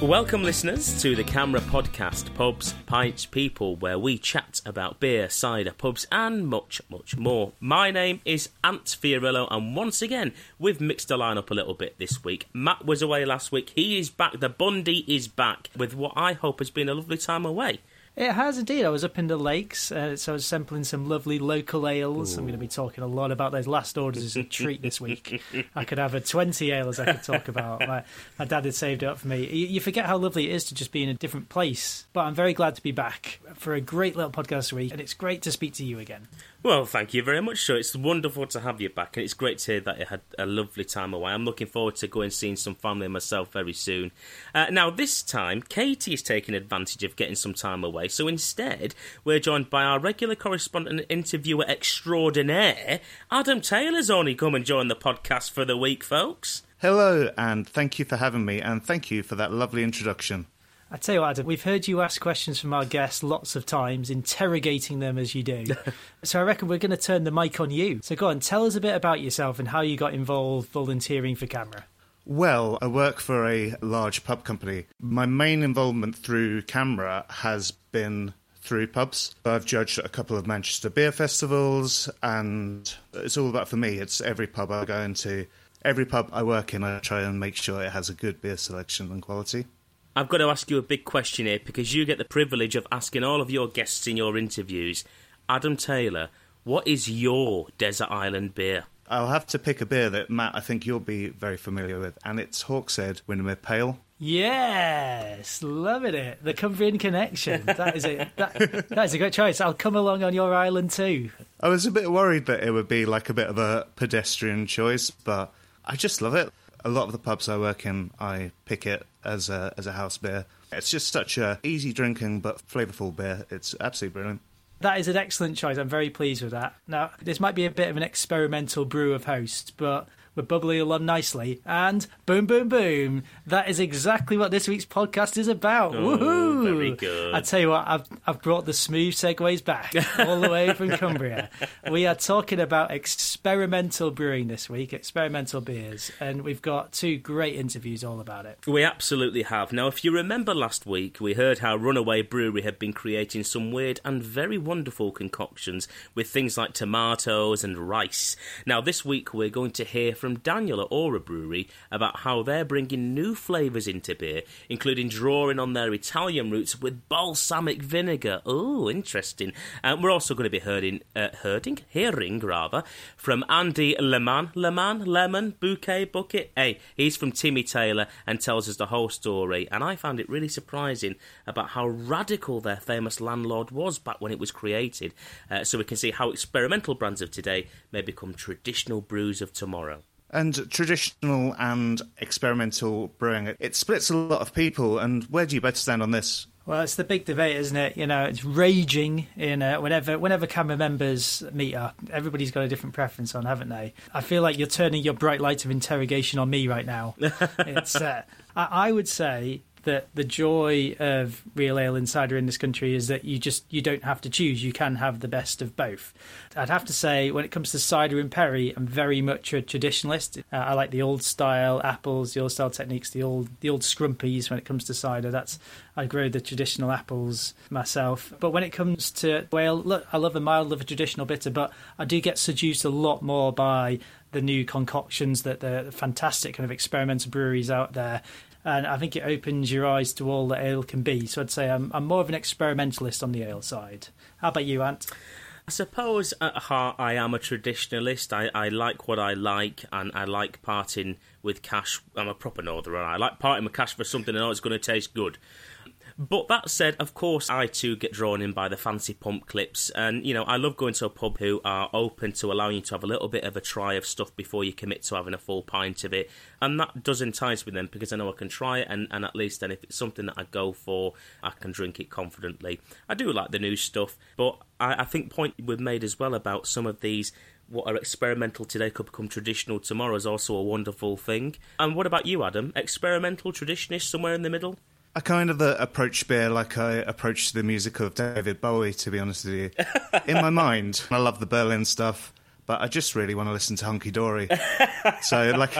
Welcome, listeners, to the CAMRA Podcast, Pubs, Pints, People, where we chat about beer, cider, pubs, and much, much more. My name is Ant Fiorillo, and once again, we've mixed the lineup a little bit this week. Matt was away last week, he is back, the Bundy is back, with what I hope has been a lovely time away. It has indeed. I was up in the lakes, uh, so I was sampling some lovely local ales. Ooh. I'm going to be talking a lot about those last orders as a treat this week. I could have a 20 ales I could talk about. My, my, dad had saved it up for me. You, you, forget how lovely it is to just be in a different place. But I'm very glad to be back for a great little podcast week, and it's great to speak to you again. Well, thank you very much, sir. It's wonderful to have you back, and it's great to hear that you had a lovely time away. I'm looking forward to going and seeing some family myself very soon. Uh, now, this time, Katie is taking advantage of getting some time away, so instead, we're joined by our regular correspondent and interviewer extraordinaire, Adam Taylor's only come and join the podcast for the week, folks. Hello, and thank you for having me, and thank you for that lovely introduction. I tell you what, Adam, we've heard you ask questions from our guests lots of times, interrogating them as you do. so I reckon we're going to turn the mic on you. So go on, tell us a bit about yourself and how you got involved volunteering for CAMRA. Well, I work for a large pub company. My main involvement through CAMRA has been through pubs. I've judged a couple of Manchester beer festivals, and it's all about for me. It's every pub I go into, every pub I work in, I try and make sure it has a good beer selection and quality. I've got to ask you a big question here because you get the privilege of asking all of your guests in your interviews. Adam Taylor, what is your desert island beer? I'll have to pick a beer that Matt, I think you'll be very familiar with, and it's Hawkshead Windermere Pale. Yes, loving it. The Cumbrian connection. That is a that, that is a great choice. I'll come along on your island too. I was a bit worried that it would be like a bit of a pedestrian choice, but I just love it. A lot of the pubs I work in, I pick it as a as a house beer. It's just such a easy drinking but flavourful beer. It's absolutely brilliant. That is an excellent choice. I'm very pleased with that. Now, this might be a bit of an experimental brew of host, but we're bubbling along nicely. And boom, boom, boom. That is exactly what this week's podcast is about. Oh, Woohoo! Very good. I tell you what, I've, I've brought the smooth segues back all the way from Cumbria. We are talking about experimental brewing this week, experimental beers, and we've got two great interviews all about it. We absolutely have. Now, if you remember last week, we heard how Runaway Brewery had been creating some weird and very wonderful concoctions with things like tomatoes and rice. Now, this week we're going to hear from Daniel at Aura Brewery about how they're bringing new flavours into beer, including drawing on their Italian roots with balsamic vinegar. Oh, interesting. And we're also going to be hearing, uh, hearing rather, from Andy Leman, Leman, Lemon, Bouquet, Bucket. Hey, he's from Timmy Taylor and tells us the whole story. And I found it really surprising about how radical their famous landlord was back when it was created. Uh, so we can see how experimental brands of today may become traditional brews of tomorrow. And traditional and experimental brewing, it splits a lot of people. And where do you both stand on this? Well, it's the big debate, isn't it? You know, it's raging in uh, whenever whenever CAMRA members meet up. Everybody's got a different preference on, haven't they? I feel like you're turning your bright light of interrogation on me right now. it's, uh, I, I would say that the joy of real ale and cider in this country is that you just you don't have to choose. You can have the best of both. I'd have to say, when it comes to cider and Perry, I'm very much a traditionalist. Uh, I like the old style apples, the old style techniques, the old the old scrumpies. When it comes to cider, that's I grow the traditional apples myself. But when it comes to well, look, I love a mild, love a traditional bitter, but I do get seduced a lot more by the new concoctions that the fantastic kind of experimental breweries out there and I think it opens your eyes to all that ale can be. So I'd say I'm, I'm more of an experimentalist on the ale side. How about you, Ant? I suppose at heart I am a traditionalist. I, I like what I like, and I like parting with cash. I'm a proper northerner. I like parting with cash for something I know it's going to taste good. But that said, of course, I too get drawn in by the fancy pump clips, and you know, I love going to a pub who are open to allowing you to have a little bit of a try of stuff before you commit to having a full pint of it, and that does entice me then because I know I can try it, and, and at least then if it's something that I go for, I can drink it confidently. I do like the new stuff, but I, I think point we've made as well about some of these what are experimental today could become traditional tomorrow is also a wonderful thing. And what about you, Adam? Experimental, traditionist, somewhere in the middle? I kind of uh, approach beer like I approach the music of David Bowie, to be honest with you. In my mind, I love the Berlin stuff, but I just really want to listen to Hunky Dory. so, like,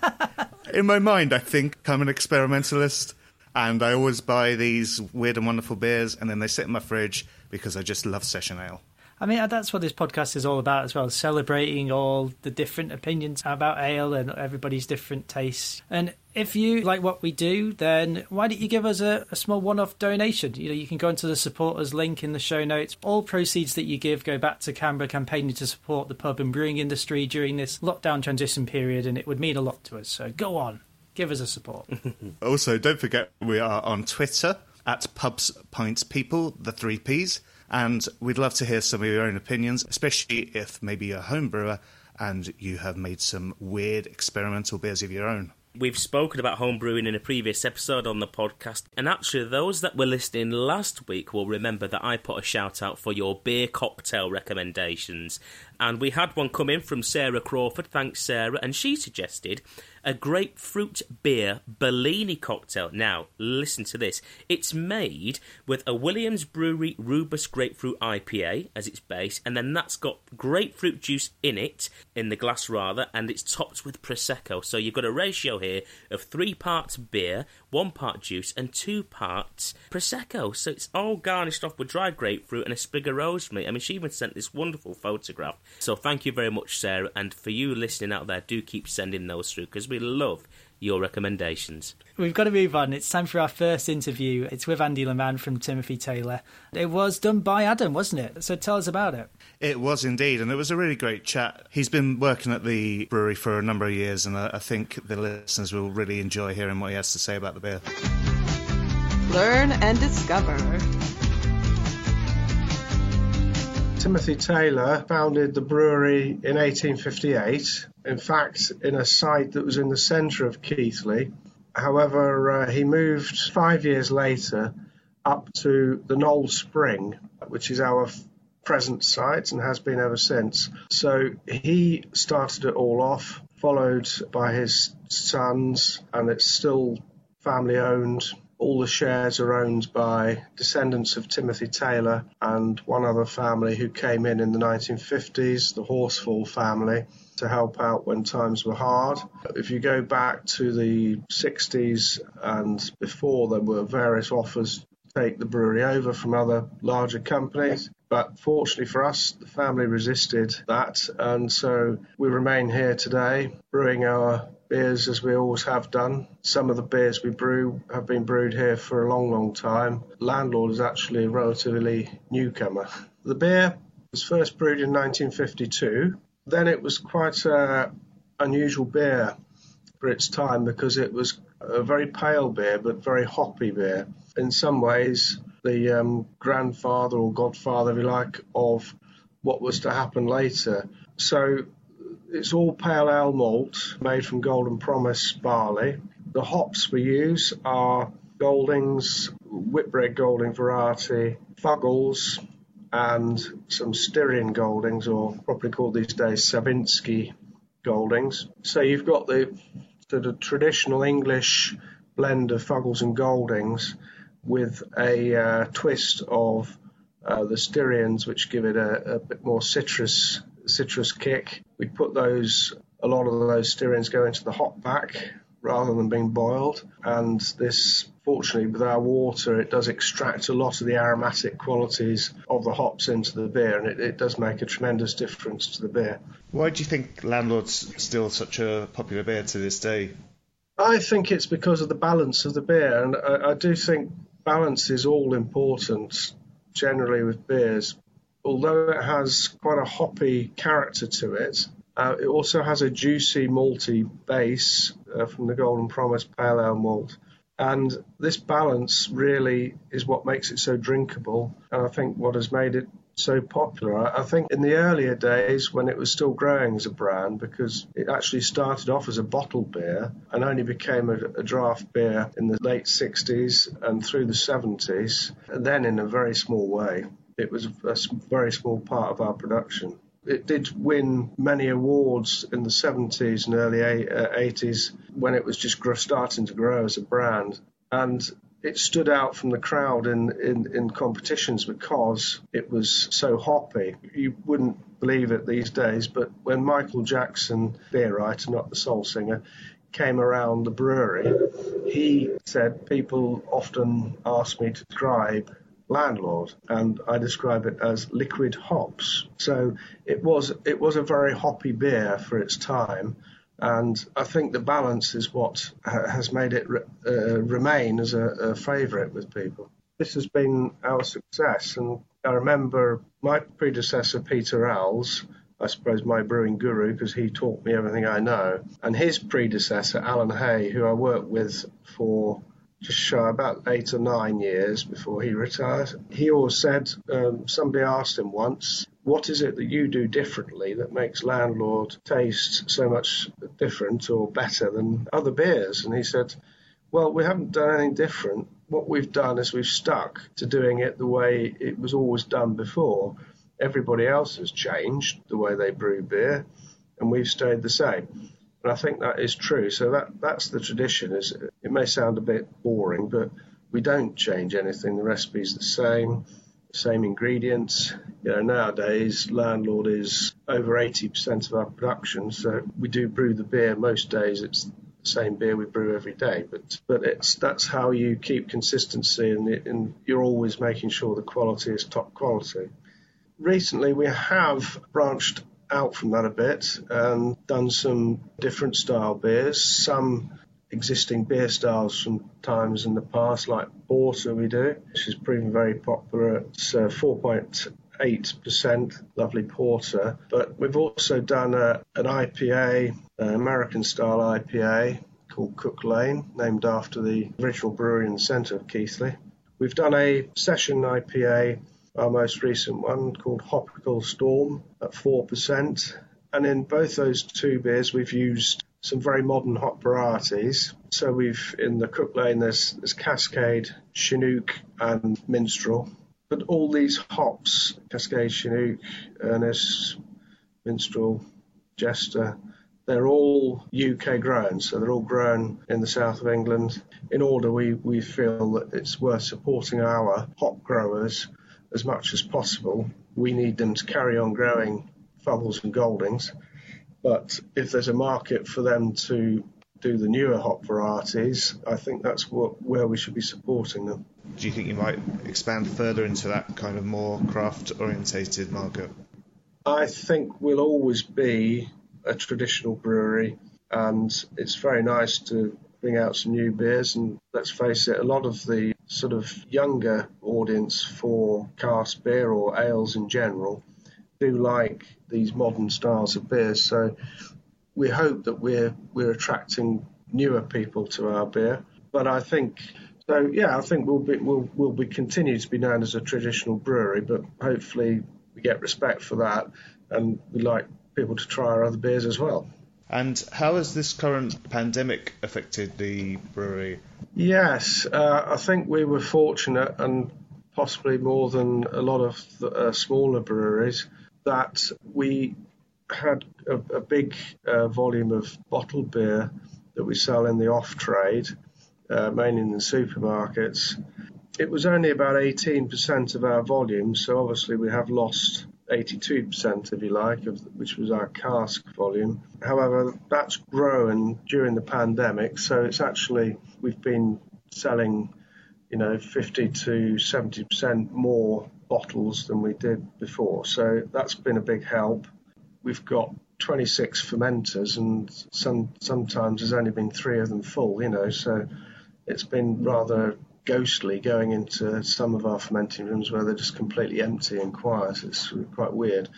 in my mind, I think I'm an experimentalist, and I always buy these weird and wonderful beers, and then they sit in my fridge because I just love session ale. I mean, that's what this podcast is all about as well, celebrating all the different opinions about ale and everybody's different tastes. And if you like what we do, then why don't you give us a, a small one off donation? You know, you can go into the supporters link in the show notes. All proceeds that you give go back to CAMRA campaigning to support the pub and brewing industry during this lockdown transition period, and it would mean a lot to us. So go on, give us a support. also, don't forget we are on Twitter at Pubs Pints People, the three Ps. And we'd love to hear some of your own opinions, especially if maybe you're a home brewer and you have made some weird experimental beers of your own. We've spoken about homebrewing in a previous episode on the podcast, and actually, those that were listening last week will remember that I put a shout out for your beer cocktail recommendations. And we had one come in from Sarah Crawford, thanks Sarah, and she suggested a grapefruit beer Bellini cocktail. Now, listen to this. It's made with a Williams Brewery Rubus Grapefruit IPA as its base, and then that's got grapefruit juice in it, in the glass rather, and it's topped with Prosecco. So you've got a ratio here of three parts beer, one part juice, and two parts Prosecco. So it's all garnished off with dried grapefruit and a sprig of rosemary. I mean, she even sent this wonderful photograph. So thank you very much, Sarah, and for you listening out there, do keep sending those through because we love your recommendations. We've got to move on. It's time for our first interview. It's with Andy Leman from Timothy Taylor. It was done by Adam, wasn't it? So tell us about it. It was indeed, and it was a really great chat. He's been working at the brewery for a number of years, and I think the listeners will really enjoy hearing what he has to say about the beer. Learn and discover. Timothy Taylor founded the brewery in 1858 in fact, in a site that was in the centre of Keighley. However, uh, he moved five years later up to the Knowle Spring, which is our present site and has been ever since. So he started it all off, followed by his sons, and it's still family owned. All the shares are owned by descendants of Timothy Taylor and one other family who came in in the 1950s, the Horsfall family to help out when times were hard. If you go back to the 60s and before, there were various offers to take the brewery over from other larger companies. But fortunately for us, the family resisted that, and so we remain here today, brewing our beers as we always have done. Some of the beers we brew have been brewed here for a long, long time. Landlord is actually a relatively newcomer. The beer was first brewed in 1952 then it was quite an unusual beer for its time because it was a very pale beer but very hoppy beer. In some ways, the um, grandfather or godfather, if you like, of what was to happen later. So it's all pale ale malt made from Golden Promise barley. The hops we use are Goldings, Whitbread Golding variety, Fuggles, and some Styrian Goldings, or properly called these days Savinjski Goldings. So you've got the sort of traditional English blend of Fuggles and Goldings with a uh, twist of uh, the Styrians, which give it a, a, bit more citrus citrus kick. We put those a lot of those Styrians go into the hop back rather than being boiled, and this fortunately with our water it does extract a lot of the aromatic qualities of the hops into the beer, and it, it does make a tremendous difference to the beer. Why do you think Landlord's still such a popular beer to this day? I think it's because of the balance of the beer, and I, I do think balance is all important generally with beers. Although it has quite a hoppy character to it, uh, it also has a juicy malty base uh, from the Golden Promise Pale Ale malt. And this balance really is what makes it so drinkable, and I think what has made it so popular. I think in the earlier days when it was still growing as a brand, because it actually started off as a bottled beer and only became a, a draft beer in the late 60s and through the 70s, and then in a very small way. It was a very small part of our production. It did win many awards in the 70s and early 80s uh, when it was just starting to grow as a brand. And it stood out from the crowd in, in, in competitions because it was so hoppy. You wouldn't believe it these days, but when Michael Jackson, beer writer, not the soul singer, came around the brewery, he said people often ask me to describe landlord and I describe it as liquid hops. So it was it was a very hoppy beer for its time and I think the balance is what has made it re- uh, remain as a, a favourite with people. This has been our success, and I remember my predecessor Peter Owls. I suppose my brewing guru because he taught me everything I know. And his predecessor, Alan Hay, who I worked with for just shy about eight or nine years before he retired, he always said, um, somebody asked him once, what is it that you do differently that makes Landlord taste so much different or better than other beers? And he said, Well, we haven't done anything different. What we've done is we've stuck to doing it the way it was always done before. Everybody else has changed the way they brew beer, and we've stayed the same. And I think that is true. So that that's the tradition. Is it may sound a bit boring, but we don't change anything. The recipe's the same same ingredients. You know, nowadays, landlord is over 80% of our production, so we do brew the beer most days. It's the same beer we brew every day, but but it's that's how you keep consistency, and, and you're always making sure the quality is top quality. Recently, we have branched out from that a bit and done some different style beers. Some existing beer styles from times in the past, like Porter we do, which has proven very popular. It's uh, 4.8% lovely porter. But we've also done a, an IPA, an American style IPA called Cook Lane, named after the original brewery in the centre of Keighley. We've done a session IPA, our most recent one, called Hopical Storm at 4%. And in both those two beers, we've used some very modern hop varieties. So we've in the Cook Lane there's, there's Cascade, Chinook, and Minstrel. But all these hops, Cascade, Chinook, Ernest, Minstrel, Jester, they're all UK grown, so they're all grown in the south of England. In order, we, we feel that it's worth supporting our hop growers as much as possible. We need them to carry on growing Fuggles and Goldings but if there's a market for them to do the newer hop varieties, I think that's what, where we should be supporting them. Do you think you might expand further into that kind of more craft orientated market? I think we'll always be a traditional brewery, and it's very nice to bring out some new beers. And let's face it, a lot of the sort of younger audience for cask beer or ales in general do like these modern styles of beers. So we hope that we're we're attracting newer people to our beer. But I think so. Yeah, I think we'll be we'll we'll be continue to be known as a traditional brewery, but hopefully we get respect for that, and we like people to try our other beers as well. And how has this current pandemic affected the brewery? Yes, uh, I think we were fortunate, and possibly more than a lot of the, uh, smaller breweries, that we had a, a big uh, volume of bottled beer that we sell in the off trade. uh, mainly in the supermarkets. It was only about 18% of our volume, so obviously we have lost 82%, if you like, of, which was our cask volume. However, that's grown during the pandemic, so it's actually, we've been selling, you know, 50 to 70% more bottles than we did before. So that's been a big help. We've got 26 fermenters, and some sometimes there's only been three of them full, you know, so it's been rather ghostly going into some of our fermenting rooms where they're just completely empty and quiet. It's quite weird.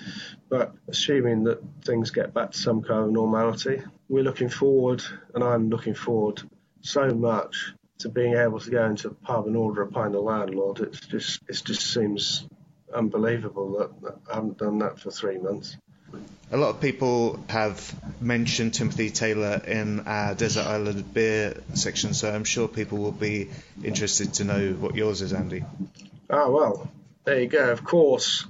But assuming that things get back to some kind of normality, we're looking forward, and I'm looking forward so much to being able to go into a pub and order a pint of landlord. It's just it just seems unbelievable that, that I haven't done that for three months. A lot of people have mentioned Timothy Taylor in our Desert Island beer section, so I'm sure people will be interested to know what yours is, Andy. Ah, well, there you go. Of course,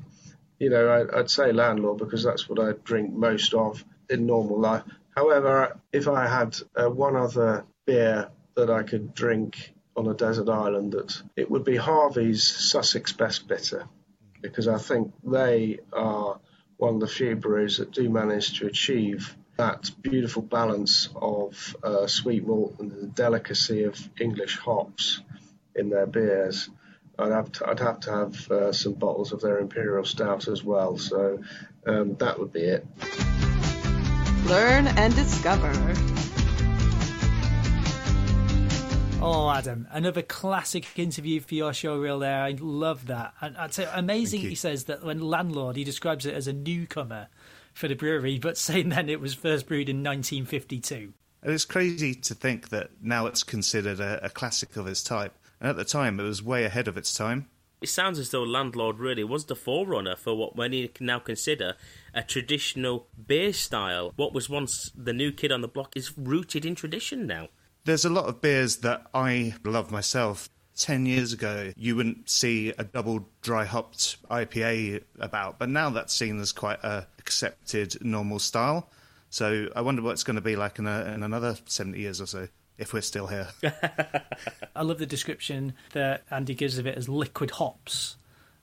you know, I, would say landlord because that's what I drink most of in normal life. However, if I had uh, one other beer that I could drink on a desert island, that it would be Harvey's Sussex Best Bitter because I think they are one of the few breweries that do manage to achieve that beautiful balance of uh, sweet malt and the delicacy of English hops in their beers. I'd have to, I'd have, to have uh, some bottles of their Imperial Stout as well. So um, that would be it. Learn and discover. Oh, Adam, another classic interview for your show reel there. I love that. And I'd amazing he says that when landlord, he describes it as a newcomer for the brewery, but saying then it was first brewed in 1952. And it's crazy to think that now it's considered a, a classic of its type. And at the time, it was way ahead of its time. It sounds as though Landlord really was the forerunner for what many now consider a traditional beer style. What was once the new kid on the block is rooted in tradition now. There's a lot of beers that I love myself. 10 years ago, you wouldn't see a double dry hopped IPA about, but now that's seen as quite a accepted normal style. So I wonder what it's going to be like in, a, in another 70 years or so, if we're still here. I love the description that Andy gives of it as liquid hops.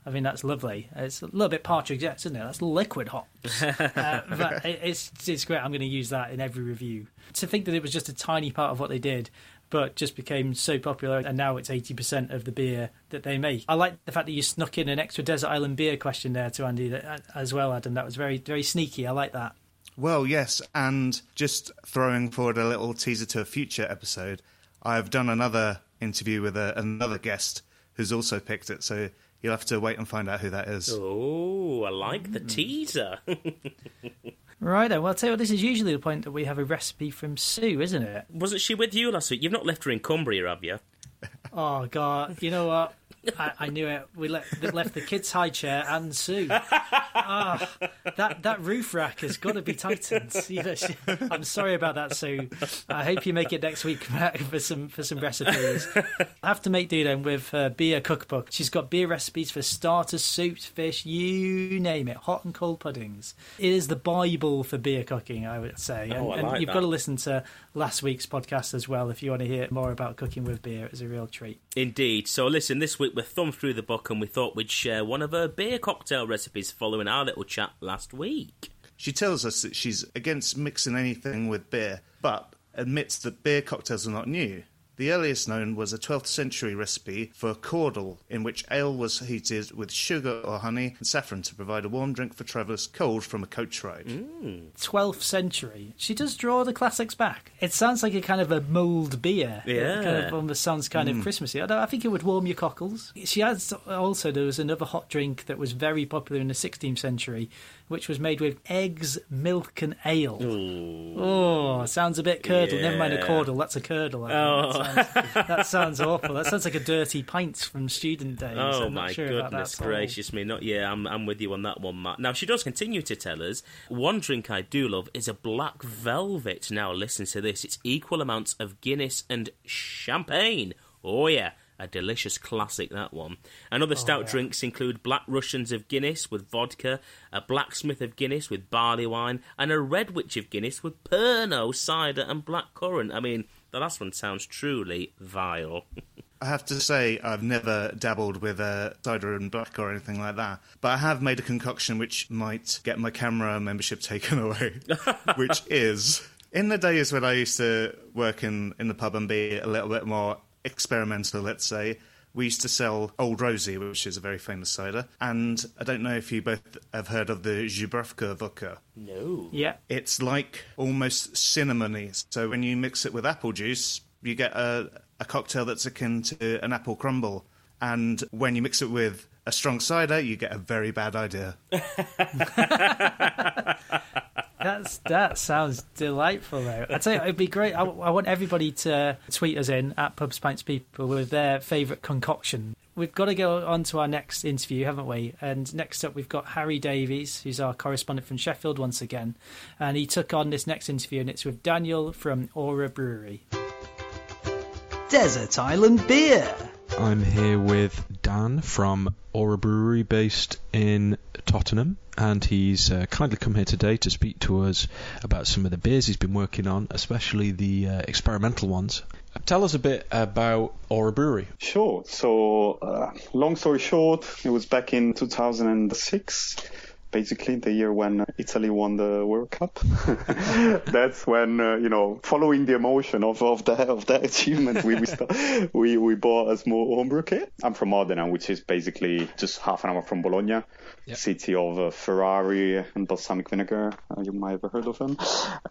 I mean, that's lovely. It's a little bit Partridge, isn't it? That's liquid hops. uh, but it's, it's great. I'm going to use that in every review. To think that it was just a tiny part of what they did, but just became so popular, and now it's 80% of the beer that they make. I like the fact that you snuck in an extra Desert Island beer question there to Andy uh, as well, Adam. That was very, very sneaky. I like that. Well, yes, and just throwing forward a little teaser to a future episode, I've done another interview with a, another guest who's also picked it. So You'll have to wait and find out who that is. Oh, I like the hmm. teaser. right then, well, I'll tell you what, this is usually the point that we have a recipe from Sue, isn't it? Wasn't she with you last week? You've not left her in Cumbria, have you? Oh, God. You know what? I, I, knew it. We left, left the kids' high chair and Sue. Ah, that that roof rack has got to be tightened. I'm sorry about that, Sue. I hope you make it next week for some for some recipes. I have to make do then with her beer cookbook. She's got beer recipes for starters, soups, fish, you name it, hot and cold puddings. It is the bible for beer cooking, I would say. And, oh, I like and you've that. got to listen to last week's podcast as well if you want to hear more about cooking with beer. It's a real treat. Indeed. So listen, this week we thumbed through the book and we thought we'd share one of her beer cocktail recipes following our little chat last week. She tells us that she's against mixing anything with beer, but admits that beer cocktails are not new. The earliest known was a 12th century recipe for caudle, in which ale was heated with sugar or honey and saffron to provide a warm drink for travellers cold from a coach ride. Mm. 12th century. She does draw the classics back. It sounds like a kind of a mulled beer. Yeah. It kind of almost sounds kind of Christmassy. I, don't, I think it would warm your cockles. She has also, there was another hot drink that was very popular in the 16th century, which was made with eggs, milk, and ale. Ooh. Oh, sounds a bit curdle. Never mind a Yeah. caudle. That's a curdle. I Oh. That, sounds, that sounds awful. That sounds like a dirty pint from student days. Oh I'm not my sure goodness gracious me! Not yeah, I'm I'm with you on that one, Matt. Now she does continue to tell us one drink I do love is a black velvet. Now listen to this: it's equal amounts of Guinness and champagne. Oh yeah. A delicious classic, that one. And other oh, stout drinks include Black Russians of Guinness with vodka, a Blacksmith of Guinness with barley wine, and a Red Witch of Guinness with Pernod cider and black currant. I mean, The last one sounds truly vile. I have to say, I've never dabbled with a cider and black or anything like that, but I have made a concoction which might get my CAMRA membership taken away, which is in the days when I used to work in, in the pub and be a little bit more experimental, let's say, we used to sell Old Rosie, which is a very famous cider. And I don't know if you both have heard of the Zubrovka vodka. No. Yeah. It's like almost cinnamony. So when you mix it with apple juice, you get a, a cocktail that's akin to an apple crumble. And when you mix it with a strong cider, you get a very bad idea. That's that sounds delightful. Though I tell you, it'd be great. I, I want everybody to tweet us in at Pubs Pints People with their favourite concoction. We've got to go on to our next interview, haven't we? And next up, we've got Harry Davies, who's our correspondent from Sheffield once again, and he took on this next interview, and it's with Daniel from Aura Brewery. Desert Island Beer. I'm here with Dan from Aura Brewery based in Tottenham, and he's uh, kindly come here today to speak to us about some of the beers he's been working on, especially the uh, experimental ones. Tell us a bit about Aura Brewery. Sure. So, uh, long story short, it was back in 2006 basically the year when Italy won the World Cup. That's when uh, you know, following the emotion of, of that of that achievement, we we, start, we we bought a small homebrew kit. I'm from Modena, which is basically just half an hour from Bologna, yep. city of uh, Ferrari and balsamic vinegar. Uh, you might have heard of them.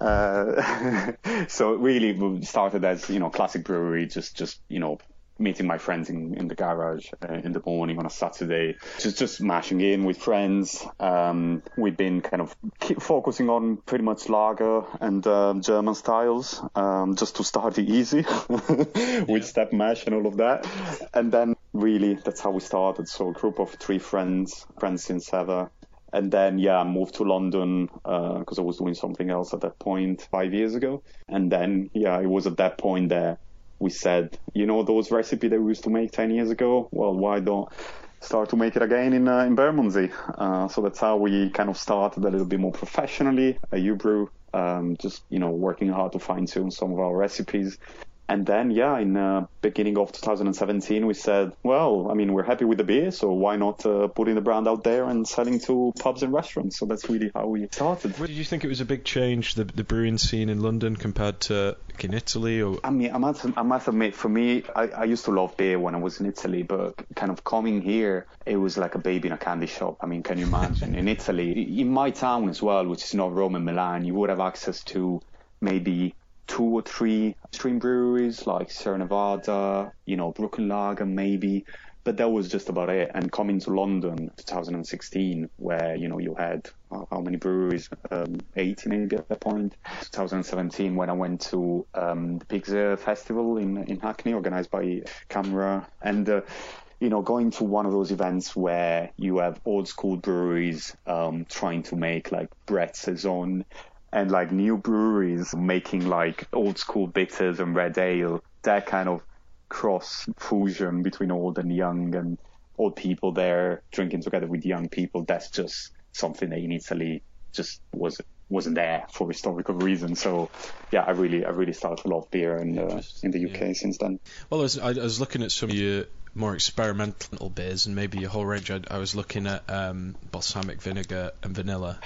Uh, so really, we started as you know, classic brewery, just just you know meeting my friends in, in the garage uh, in the morning on a Saturday, just just mashing in with friends. Um, we've been kind of focusing on pretty much lager and um, German styles, um, just to start it easy with step mash and all of that. And then really, that's how we started. So a group of three friends, friends since ever. And then, yeah, I moved to London because uh, I was doing something else at that point five years ago. And then, yeah, it was at that point that we said, you know, those recipe that we used to make 10 years ago, well, why don't start to make it again in uh, in Bermondsey? Uh, so that's how we kind of started a little bit more professionally at Ubrew, um, just, you know, working hard to fine tune some of our recipes. And then, yeah, in uh, beginning of 2017, we said, well, I mean, we're happy with the beer, so why not uh, putting the brand out there and selling to pubs and restaurants? So that's really how we started. Did you think it was a big change, the, the brewing scene in London compared to in Italy? Or? I mean, I must, I must admit, for me, I, I used to love beer when I was in Italy, but kind of coming here, it was like a baby in a candy shop. I mean, can you imagine? in Italy, in my town as well, which is not Rome and Milan, you would have access to maybe two or three stream breweries like Sierra Nevada, you know, Brooklyn Lager maybe, but that was just about it. And coming to London 2016, where, you know, you had uh, how many breweries? Um, 80 maybe at that point. 2017, when I went to um, the Pigs Festival in, in Hackney, organized by CAMRA. And, uh, you know, going to one of those events where you have old school breweries um, trying to make like Brett Saison and like new breweries making like old school bitters and red ale, that kind of cross fusion between old and young and old people there drinking together with young people. That's just something that in Italy just was wasn't there for historical reasons. So yeah, I really I really started to love beer in uh, in the UK yeah. since then. Well, I was, I was looking at some of your more experimental beers and maybe a whole range. I, I was looking at um, balsamic vinegar and vanilla,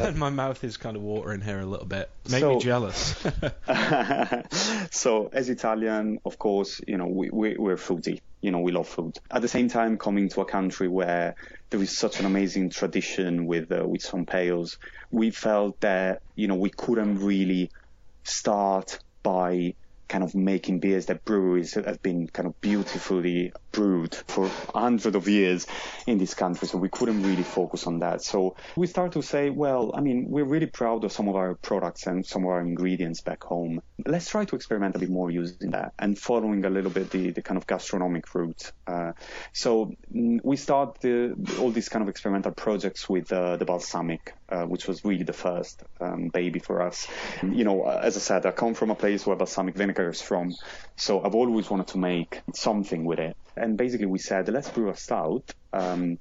and my mouth is kind of watering here a little bit. Make so, me jealous. so, as Italian, of course, you know, we, we, we're foodie. You know, we love food. At the same time, coming to a country where there is such an amazing tradition with uh, with some pales, we felt that you know we couldn't really start by kind of making beers that breweries have been kind of beautifully brewed for hundreds of years in this country. So we couldn't really focus on that. So we started to say, well, I mean, we're really proud of some of our products and some of our ingredients back home. Let's try to experiment a bit more using that and following a little bit the, the kind of gastronomic route. Uh, so mm, we start the, all these kind of experimental projects with uh, the balsamic, uh, which was really the first um, baby for us. You know, as I said, I come from a place where balsamic vinegar is from. So I've always wanted to make something with it. And basically we said, let's brew a stout um,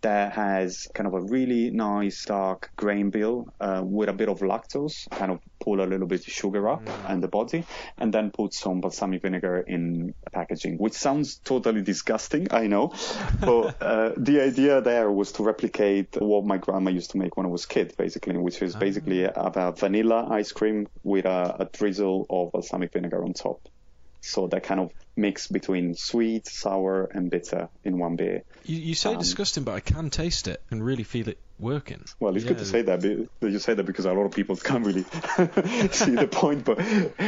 that has kind of a really nice dark grain bill uh, with a bit of lactose, kind of pull a little bit of sugar up mm. in the body, and then put some balsamic vinegar in packaging, which sounds totally disgusting, I know, but uh, the idea there was to replicate what my grandma used to make when I was a kid, basically, which is basically about ah. vanilla ice cream with a, a drizzle of balsamic vinegar on top. So that kind of mix between sweet, sour, and bitter in one beer. You, you say um, disgusting, but I can taste it and really feel it working. Well, it's yeah. good to say that. You say that because a lot of people can't really see the point. But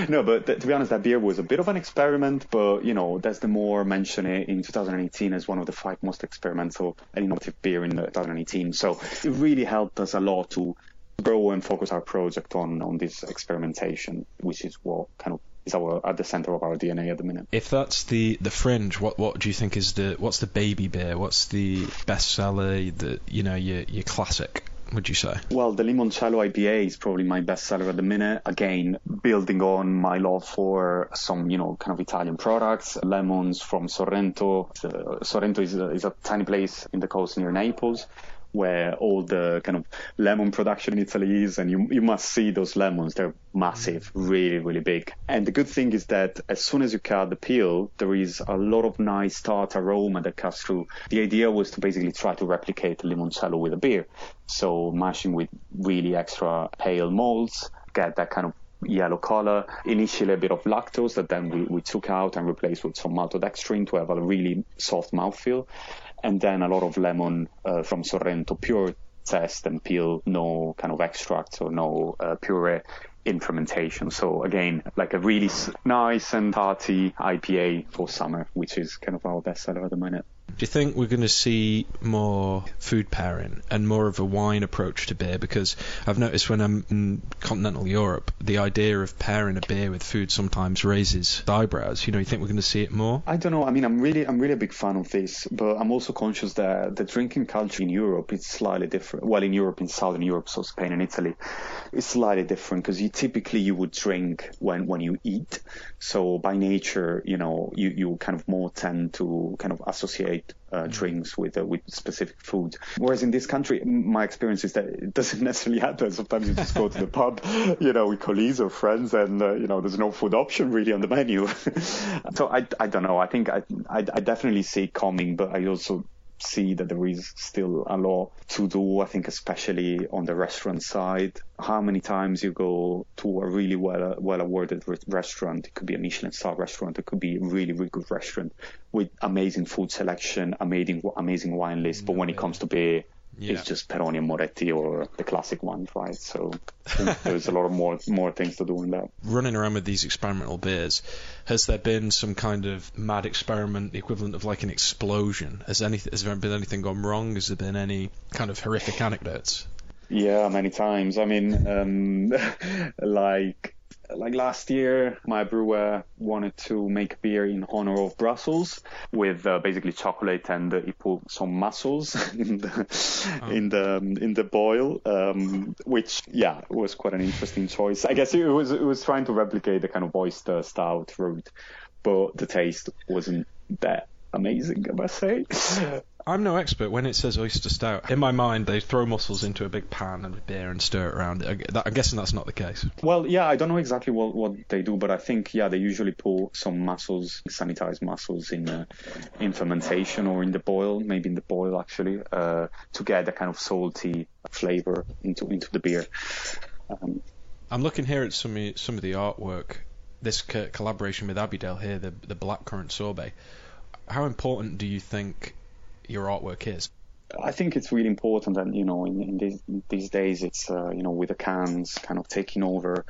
no, but th- to be honest, that beer was a bit of an experiment. But you know, that's the more mentioned in 2018 as one of the five most experimental and innovative beer in 2018. So it really helped us a lot to grow and focus our project on on this experimentation, which is what kind of is our at the center of our DNA at the minute. If that's the the fringe, what what do you think is the what's the baby beer? What's the bestseller? The you know your your classic would you say? Well, the Limoncello IPA is probably my best seller at the minute. Again, building on my love for some, you know, kind of Italian products, lemons from Sorrento. Uh, Sorrento is a, is a tiny place in the coast near Naples where all the kind of lemon production in Italy is, and you you must see those lemons. They're massive, really, really big. And the good thing is that as soon as you cut the peel, there is a lot of nice tart aroma that comes through. The idea was to basically try to replicate the limoncello with a beer. So mashing with really extra pale malts, get that kind of yellow color. Initially a bit of lactose that then we, we took out and replaced with some maltodextrin to have a really soft mouthfeel and then a lot of lemon uh, from Sorrento pure zest and peel, no kind of extracts or no uh, puree in fermentation. So again, like a really nice and hearty IPA for summer, which is kind of our best seller at the minute. Do you think we're going to see more food pairing and more of a wine approach to beer? Because I've noticed when I'm in continental Europe, the idea of pairing a beer with food sometimes raises eyebrows. You know, you think we're going to see it more? I don't know. I mean, I'm really, I'm really a big fan of this, but I'm also conscious that the drinking culture in Europe is slightly different. Well, in Europe, in Southern Europe, so Spain and Italy, it's slightly different because you typically you would drink when when you eat. So by nature, you know, you you kind of more tend to kind of associate uh, mm. drinks with uh, with specific food. Whereas in this country, my experience is that it doesn't necessarily happen. Sometimes you just go to the pub, you know, with colleagues or friends, and uh, you know, there's no food option really on the menu. so I, I don't know. I think I, I, I definitely see it coming, but I also see that there is still a lot to do. I think especially on the restaurant side, how many times you go to a really well well awarded re- restaurant. It could be a Michelin star restaurant. It could be a really really good restaurant with amazing food selection, amazing amazing wine list. But when it comes to beer, yeah. it's just Peroni and Moretti or the classic ones, right? So there's a lot of more more things to do in that. Running around with these experimental beers, has there been some kind of mad experiment, the equivalent of like an explosion? Has any has there been anything gone wrong? Has there been any kind of horrific anecdotes? Yeah, many times. I mean, um, like like last year, my brewer wanted to make beer in honor of Brussels with uh, basically chocolate, and uh, he put some mussels in the oh. in the in the boil, um, which yeah was quite an interesting choice. I guess it was it was trying to replicate the kind of oyster stout route, but the taste wasn't that amazing, I must say. I'm no expert when it says oyster stout. In my mind, they throw mussels into a big pan and beer and stir it around. I'm guessing that's not the case. Well, yeah, I don't know exactly what, what they do, but I think yeah, they usually put some mussels, sanitized mussels, in uh, in fermentation or in the boil, maybe in the boil actually, uh, to get a kind of salty flavor into into the beer. Um, I'm looking here at some some of the artwork. This co- collaboration with Abbeydale here, the the blackcurrant sorbet. How important do you think your artwork is? I think it's really important, and you know, in, in these, these days, it's uh, you know, with the cans kind of taking over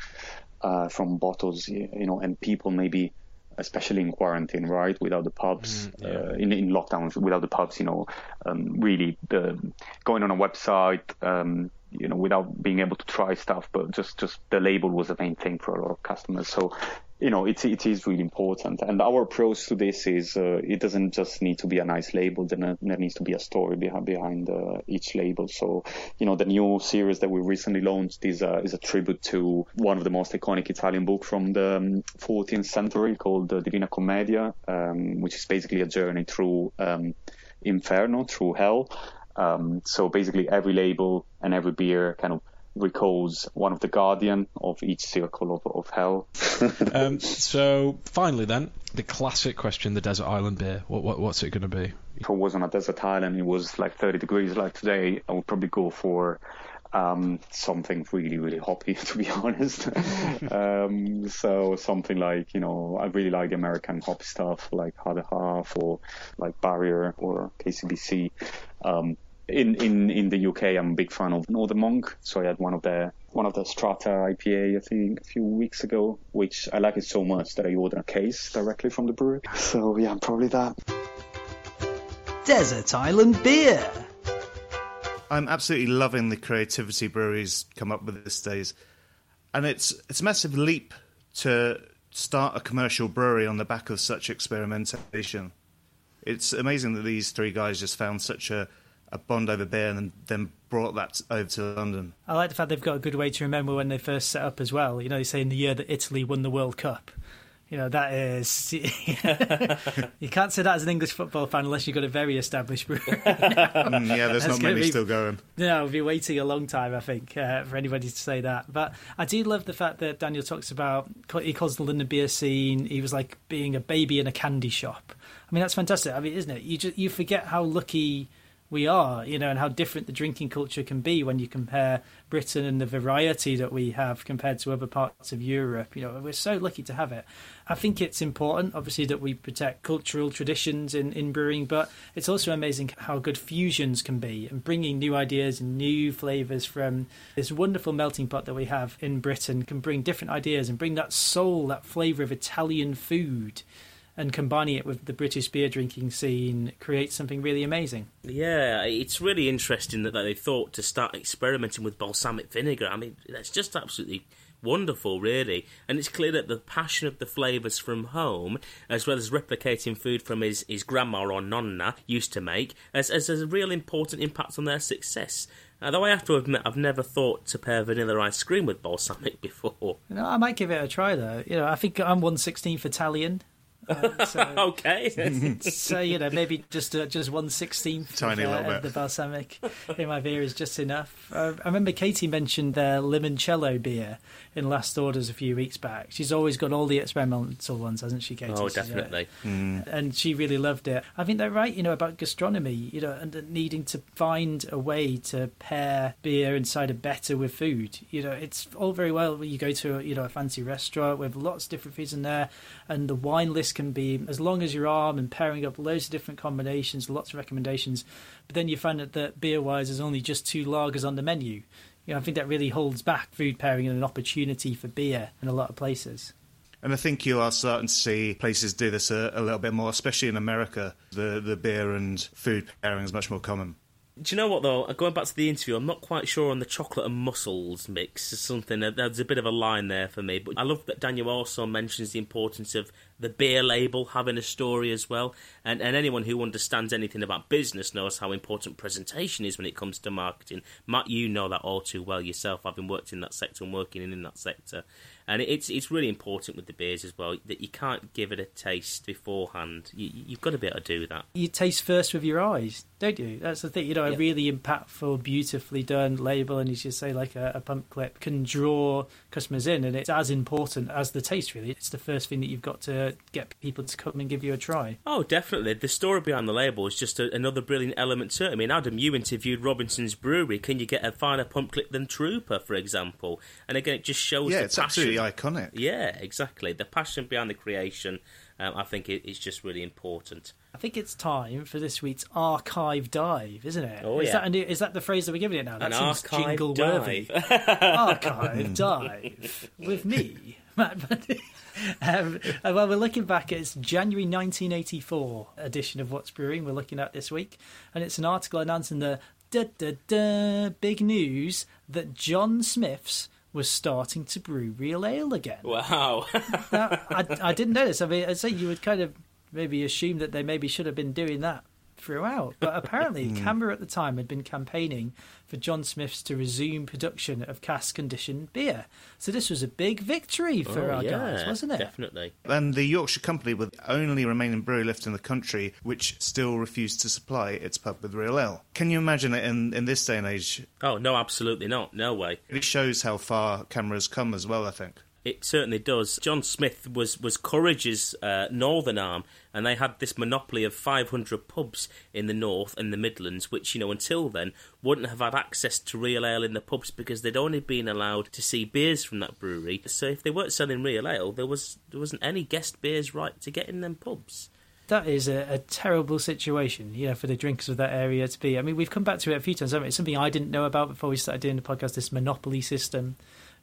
uh, from bottles, you know, and people maybe, especially in quarantine, right, without the pubs, mm, yeah. uh, in in lockdowns, without the pubs, you know, um, really the, going on a website, um, you know, without being able to try stuff, but just just the label was the main thing for a lot of customers. So you know, it, it is really important. And our approach to this is uh, it doesn't just need to be a nice label, there, needs to be a story behind, behind uh, each label. So, you know, the new series that we recently launched is a, is a tribute to one of the most iconic Italian books from the um, 14th century called the Divina Commedia, um, which is basically a journey through um, Inferno, through hell. Um, so basically, every label and every beer kind of recalls one of the guardian of each circle of, of hell. um, so finally, then the classic question: the desert island beer. What, what what's it going to be? If I was on a desert island, it was like 30 degrees like today. I would probably go for um, something really, really hoppy, to be honest. um, so something like, you know, I really like the American hop stuff, like Other Half or like Barrier or KCBC. Um, in, in, in the UK, I'm a big fan of Northern Monk. So I had one of their one of the Strata IPA, I think, a few weeks ago, which I like it so much that I ordered a case directly from the brewery. So yeah, probably that. Desert Island Beer. I'm absolutely loving the creativity breweries come up with these days, and it's it's a massive leap to start a commercial brewery on the back of such experimentation. It's amazing that these three guys just found such a, a bond over beer and then brought that over to London. I like the fact they've got a good way to remember when they first set up as well. You know, they say in the year that Italy won the World Cup. You know, that is. you can't say that as an English football fan unless you've got a very established brewery. mm, yeah, there's not many be, still going. No, we'll be waiting a long time, I think, uh, for anybody to say that. But I do love the fact that Daniel talks about, he calls the London beer scene, he was like being a baby in a candy shop. I mean, that's fantastic. I mean, isn't it? You just, you forget how lucky we are, you know, and how different the drinking culture can be when you compare Britain and the variety that we have compared to other parts of Europe. You know, we're so lucky to have it. I think it's important, obviously, that we protect cultural traditions in, in brewing, but it's also amazing how good fusions can be and bringing new ideas and new flavours from this wonderful melting pot that we have in Britain can bring different ideas and bring that soul, that flavour of Italian food and combining it with the British beer drinking scene creates something really amazing. Yeah, it's really interesting that they thought to start experimenting with balsamic vinegar. I mean, that's just absolutely wonderful, really. And it's clear that the passion of the flavours from home, as well as replicating food from his, his grandma or nonna used to make, has, has a real important impact on their success. Although I have to admit, I've never thought to pair vanilla ice cream with balsamic before. You know, I might give it a try though. You know, I think I'm one sixteenth Italian. Uh, so, okay. so you know, maybe just uh, just one sixteenth tiny of, little uh, bit. the balsamic in my beer is just enough. Uh, I remember Katie mentioned their limoncello beer in last orders a few weeks back. She's always got all the experimental ones, hasn't she, Katie? Oh, So, definitely. Mm. and she really loved it. I think they're right, you know, about gastronomy, you know, and needing to find a way to pair beer and cider better with food. You know, it's all very well when you go to, you know, a fancy restaurant with lots of different foods in there, and the wine list can be as long as your arm and pairing up loads of different combinations, lots of recommendations. But then you find that, that beer wise, there's only just two lagers on the menu. You know, I think that really holds back food pairing and an opportunity for beer in a lot of places. And I think you are starting to see places do this a, a little bit more, especially in America. The the beer and food pairing is much more common. Do you know what though? Going back to the interview, I'm not quite sure on the chocolate and mussels mix. Is something there's a bit of a line there for me. But I love that Daniel also mentions the importance of the beer label having a story as well. And and anyone who understands anything about business knows how important presentation is when it comes to marketing. Matt, you know that all too well yourself, having worked in that sector and working in that sector. And it's it's really important with the beers as well that you can't give it a taste beforehand. You, you've got to be able to do that. You taste first with your eyes, don't you? That's the thing. You know, a Yeah. really impactful, beautifully done label, and as you say, like a, a pump clip, can draw customers in, and it's as important as the taste. Really, it's the first thing that you've got to get people to come and give you a try. Oh, definitely. The story behind the label is just a, another brilliant element to it. I mean, Adam, you interviewed Robinson's Brewery. Can you get a finer pump clip than Trooper, for example? And again, it just shows Yeah, the it's passion. Absolutely iconic. Yeah, exactly. The passion behind the creation, um, I think, it, is just really important. I think it's time for this week's archive dive, isn't it? Oh, is yeah. that a new, is that the phrase that we're giving it now? That An seems archive jingle worthy. archive dive with me, Matt. Bundy. um, well, we're looking back at its January 1984 edition of What's Brewing. We're looking at this week, and it's an article announcing the da, da, da, big news that John Smith's was starting to brew real ale again. Wow. Now, I, I didn't know this. I mean, I'd say you would kind of maybe assume that they maybe should have been doing that throughout. But apparently, hmm. CAMRA at the time had been campaigning for John Smith's to resume production of cask conditioned beer. So this was a big victory for Oh, our yeah, guys, wasn't it? Definitely. And the Yorkshire Company were the only remaining brewery left in the country which still refused to supply its pub with real ale. Can you imagine it in, in this day and age? Oh no, absolutely not. No way. It shows how far CAMRA's come as well, I think. It certainly does. John Smith was was Courage's uh, northern arm, and they had this monopoly of 500 pubs in the north and the Midlands, which you know until then wouldn't have had access to real ale in the pubs because they'd only been allowed to see beers from that brewery. So if they weren't selling real ale, there was there wasn't any guest beers right to get in them pubs. That is a, a terrible situation, you know, for the drinkers of that area to be. I mean, we've come back to it a few times. haven't we? It's something I didn't know about before we started doing the podcast. This monopoly system,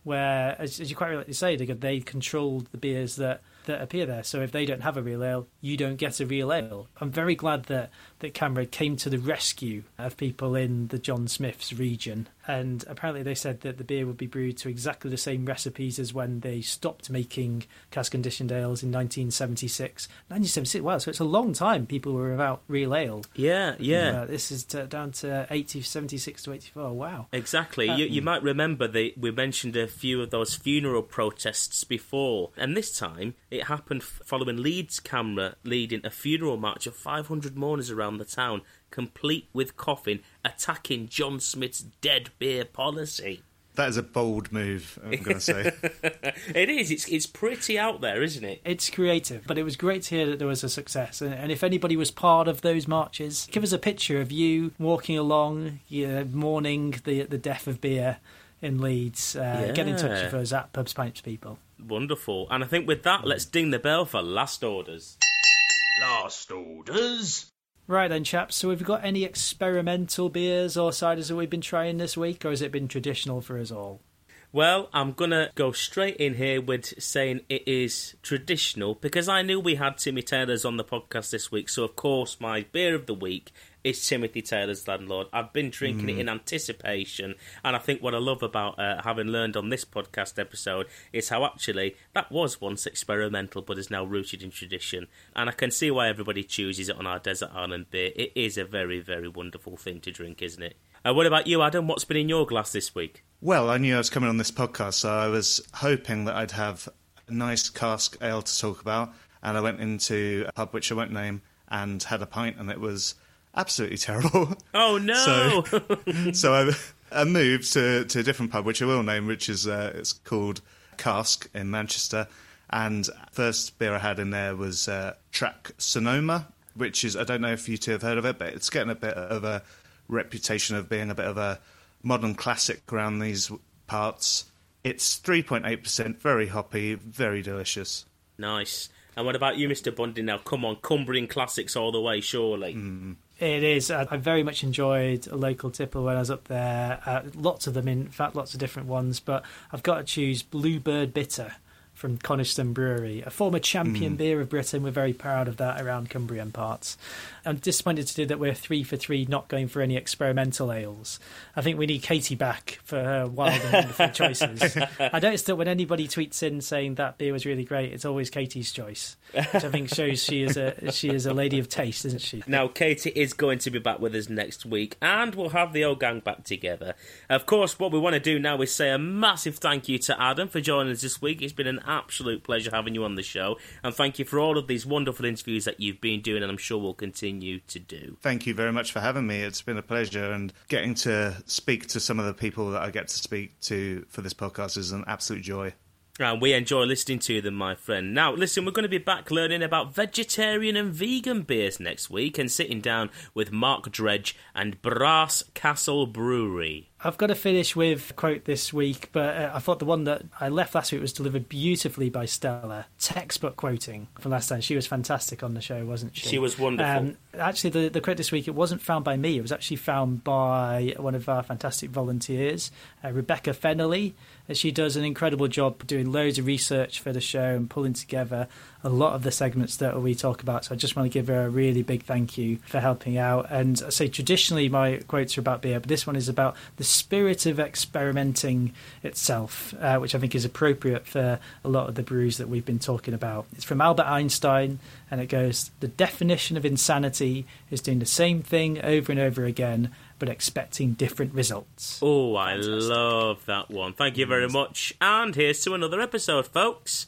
where, as, as you quite rightly say, they they controlled the beers that that appear there. So if they don't have a real ale, you don't get a real ale. I'm very glad that that CAMRA came to the rescue of people in the John Smith's region. And apparently, they said that the beer would be brewed to exactly the same recipes as when they stopped making cask conditioned ales in 1976. 1976, wow, so it's a long time people were without real ale. Yeah, yeah. Uh, this is to, down to 80, 76 to 84. Wow. Exactly. you, you might remember that we mentioned a few of those funeral protests before, and this time it happened following Leeds CAMRA leading a funeral march of 500 mourners around the town, complete with coffin, attacking John Smith's dead beer policy. That is a bold move, I'm going to say. It is. It's it's pretty out there, isn't it? It's creative, but it was great to hear that there was a success. And, and if anybody was part of those marches, give us a picture of you walking along, you know, mourning the the death of beer in Leeds. Uh, Get in touch with us at Pubs Pints People. Wonderful. And I think with that, mm. let's ding the bell for last orders. Last orders. Right then, chaps. So, have you got any experimental beers or ciders that we've been trying this week, or has it been traditional for us all? Well, I'm gonna go straight in here with saying it is traditional because I knew we had Timmy Taylor's on the podcast this week, so of course my beer of the week is Timothy Taylor's Landlord. I've been drinking it in anticipation, and I think what I love about uh, having learned on this podcast episode is how actually that was once experimental but is now rooted in tradition, and I can see why everybody chooses it on our Desert Island beer. It is a very, very wonderful thing to drink, isn't it? Uh, what about you, Adam? What's been in your glass this week? Well, I knew I was coming on this podcast, so I was hoping that I'd have a nice cask ale to talk about. And I went into a pub which I won't name and had a pint, and it was absolutely terrible. Oh no! so I, I moved to, to a different pub, which I will name, which is uh, it's called Cask in Manchester. And first beer I had in there was uh, Track Sonoma, which is I don't know if you two have heard of it, but it's getting a bit of a reputation of being a bit of a modern classic around these parts. It's 3.8%, very hoppy, very delicious. Nice. And what about you, Mr. Bundy? Now, come on, Cumbrian classics all the way, surely. It is. I, very much enjoyed a local tipple when I was up there. Uh, lots of them, in fact, lots of different ones. But I've got to choose Bluebird Bitter from Coniston Brewery, a former champion mm. beer of Britain. We're very proud of that around Cumbrian parts. I'm disappointed to do that we're three for three, not going for any experimental ales. I think we need Katie back for her wild and wonderful choices. I noticed that when anybody tweets in saying that beer was really great, it's always Katie's choice, which I think shows she is a she is a lady of taste, isn't she? Now, Katie is going to be back with us next week, and we'll have the old gang back together. Of course, what we want to do now is say a massive thank you to Adam for joining us this week. It's been an absolute pleasure having you on the show, and thank you for all of these wonderful interviews that you've been doing, and I'm sure we'll continue to do. Thank you very much for having me. It's been a pleasure, and getting to speak to some of the people that I get to speak to for this podcast is an absolute joy. And we enjoy listening to them, my friend. Now, listen, we're going to be back learning about vegetarian and vegan beers next week and sitting down with Mark Dredge and Brass Castle Brewery. I've got to finish with a quote this week, but uh, I thought the one that I left last week was delivered beautifully by Stella. Textbook quoting from last time. She was fantastic on the show, wasn't she? She was wonderful. Um, actually, the, the quote this week, it wasn't found by me. It was actually found by one of our fantastic volunteers, uh, Rebecca Fennelly. Uh, She does an incredible job doing loads of research for the show and pulling together a lot of the segments that we talk about. So I just want to give her a really big thank you for helping out. And I say traditionally my quotes are about beer, but this one is about the spirit of experimenting itself, uh, which I think is appropriate for a lot of the brews that we've been talking about. It's from Albert Einstein, and it goes The definition of insanity is doing the same thing over and over again but expecting different results. Oh, I love that one. Thank you very much. And here's to another episode, folks.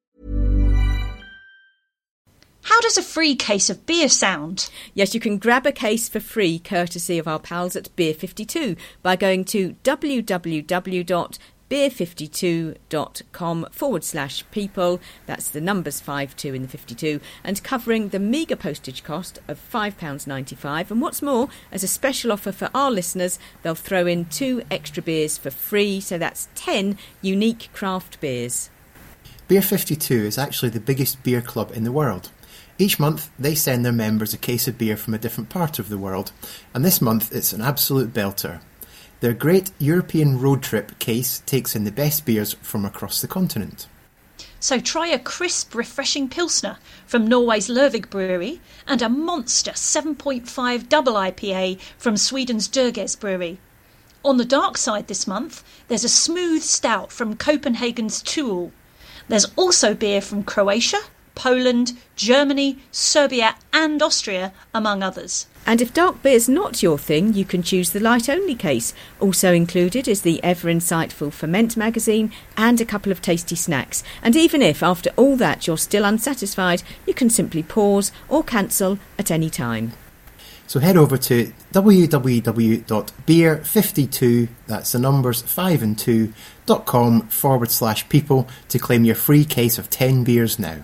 How does a free case of beer sound? Yes, you can grab a case for free courtesy of our pals at Beer 52 by going to www.beer52.com forward slash people. That's the numbers 52 in the 52 and covering the meagre postage cost of £5.95. And what's more, as a special offer for our listeners, they'll throw in two extra beers for free. So that's 10 unique craft beers. Beer 52 is actually the biggest beer club in the world. Each month, they send their members a case of beer from a different part of the world, and this month it's an absolute belter. Their great European road trip case takes in the best beers from across the continent. So try a crisp, refreshing Pilsner from Norway's Lervig Brewery and a monster 7.5 double IPA from Sweden's Dugges Brewery. On the dark side this month, there's a smooth stout from Copenhagen's To Øl. There's also beer from Croatia, Poland, Germany, Serbia, and Austria, among others. And if dark beer's not your thing, you can choose the light only case. Also included is the ever insightful Ferment magazine and a couple of tasty snacks. And even if after all that you're still unsatisfied, you can simply pause or cancel at any time. So head over to www.beer52, that's the numbers 5 and 2, dot com forward slash people to claim your free case of 10 beers now.